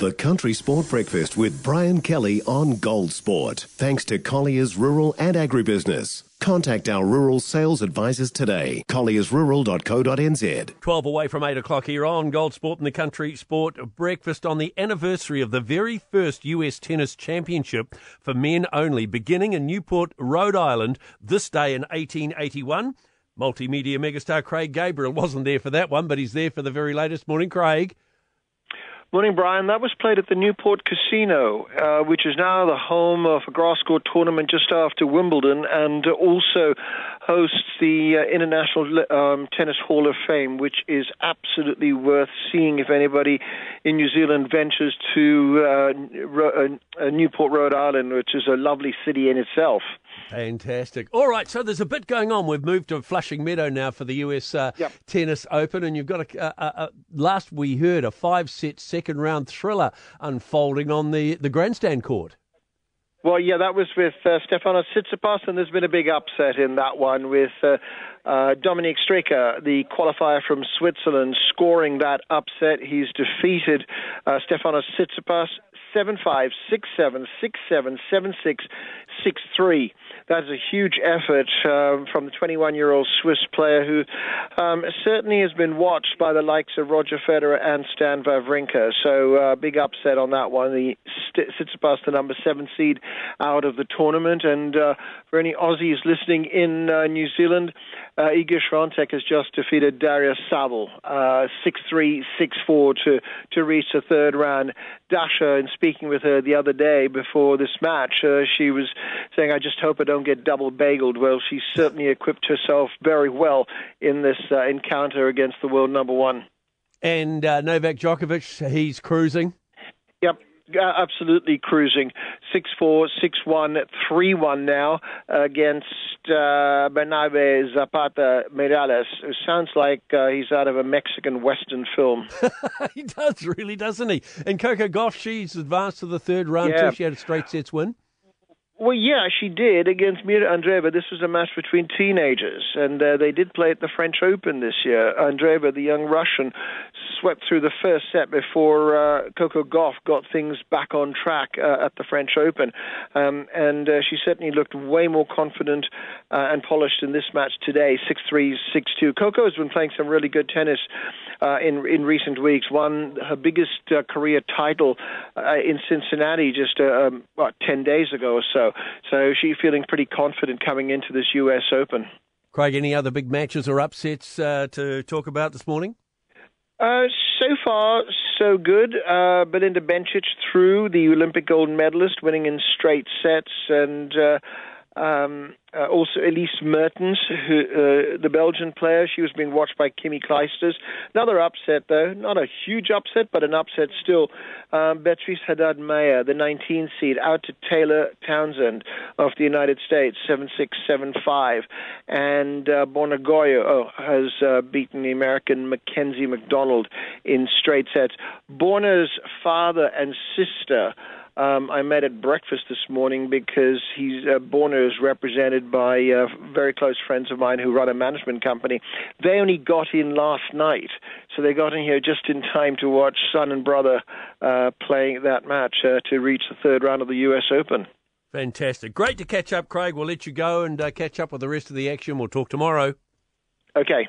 The Country Sport Breakfast with Brian Kelly on Gold Sport. Thanks to Colliers Rural and Agribusiness. Contact our rural sales advisors today. colliersrural.co.nz. 12 away from 8 o'clock here on Gold Sport and the Country Sport Breakfast on the anniversary of the very first US Tennis Championship for men only, beginning in Newport, Rhode Island, this day in 1881. Multimedia megastar Craig Gabriel wasn't there for that one, but he's there for the very latest. Morning, Craig. Morning, Brian. That was played at the Newport Casino, uh, which is now the home of a grass court tournament just after Wimbledon and also hosts the uh, International um, Tennis Hall of Fame, which is absolutely worth seeing if anybody in New Zealand ventures to uh, uh, Newport, Rhode Island, which is a lovely city in itself. Fantastic. All right, so there's a bit going on. We've moved to Flushing Meadow now for the US uh, yep. Tennis Open, and you've got a, a, a, last we heard a five-set second round thriller unfolding on the the grandstand court. Well, yeah, that was with uh, Stefanos Tsitsipas, and there's been a big upset in that one with uh, uh, Dominic Stricker, the qualifier from Switzerland, scoring that upset. He's defeated uh, Stefanos Tsitsipas 7 5, 6 7, 6 7, 7 6, 6 3. That's a huge effort uh, from the 21 year old Swiss player who um, certainly has been watched by the likes of Roger Federer and Stan Wawrinka. So, uh, big upset on that one. Sits past the number seven seed out of the tournament. And uh, for any Aussies listening in uh, New Zealand, uh, Iga Swiatek has just defeated Daria Saville uh, 6-3, 6-4 to, to reach the third round. Dasha, in speaking with her the other day before this match, uh, she was saying, I just hope I don't get double bageled. Well, she certainly equipped herself very well in this uh, encounter against the world number one. And Novak Djokovic, he's cruising. Yep, absolutely cruising. 6-4, 6-1, 3-1 now against uh, Bernabe Zapata Miralles. It sounds like uh, he's out of a Mexican Western film. he does, really, doesn't he? And Coco Gauff, she's advanced to the third round yeah. too. She had a straight sets win. Well, yeah, she did against Mira Andreeva. This was a match between teenagers, and uh, they did play at the French Open this year. Andreeva, the young Russian, swept through the first set before uh, Coco Gauff got things back on track uh, at the French Open. Um, and uh, she certainly looked way more confident uh, and polished in this match today 6 3, 6 2. Coco has been playing some really good tennis uh, in, in recent weeks, won her biggest career title in Cincinnati just um, what, 10 days ago or so. So she's feeling pretty confident coming into this U.S. Open. Craig, any other big matches or upsets uh, to talk about this morning? Uh, so far, so good. Uh, Belinda Bencic through, the Olympic gold medalist, winning in straight sets, and uh, um, uh, also Elise Mertens, who, uh, the Belgian player, she was being watched by Kimmy Clijsters. Another upset, though, not a huge upset, but an upset still. Um, Beatriz Haddad Maia, the 19 seed, out to Taylor Townsend of the United States, 7-6, And uh, Borna Gojo oh, has uh, beaten the American Mackenzie McDonald in straight sets. Borna's father and sister um, I met at breakfast this morning because he's uh, Borna is represented by uh, very close friends of mine who run a management company. They only got in last night, so they got in here just in time to watch son and brother uh, playing that match uh, to reach the third round of the U.S. Open. Fantastic. Great to catch up, Craig. We'll let you go and uh, catch up with the rest of the action. We'll talk tomorrow. Okay.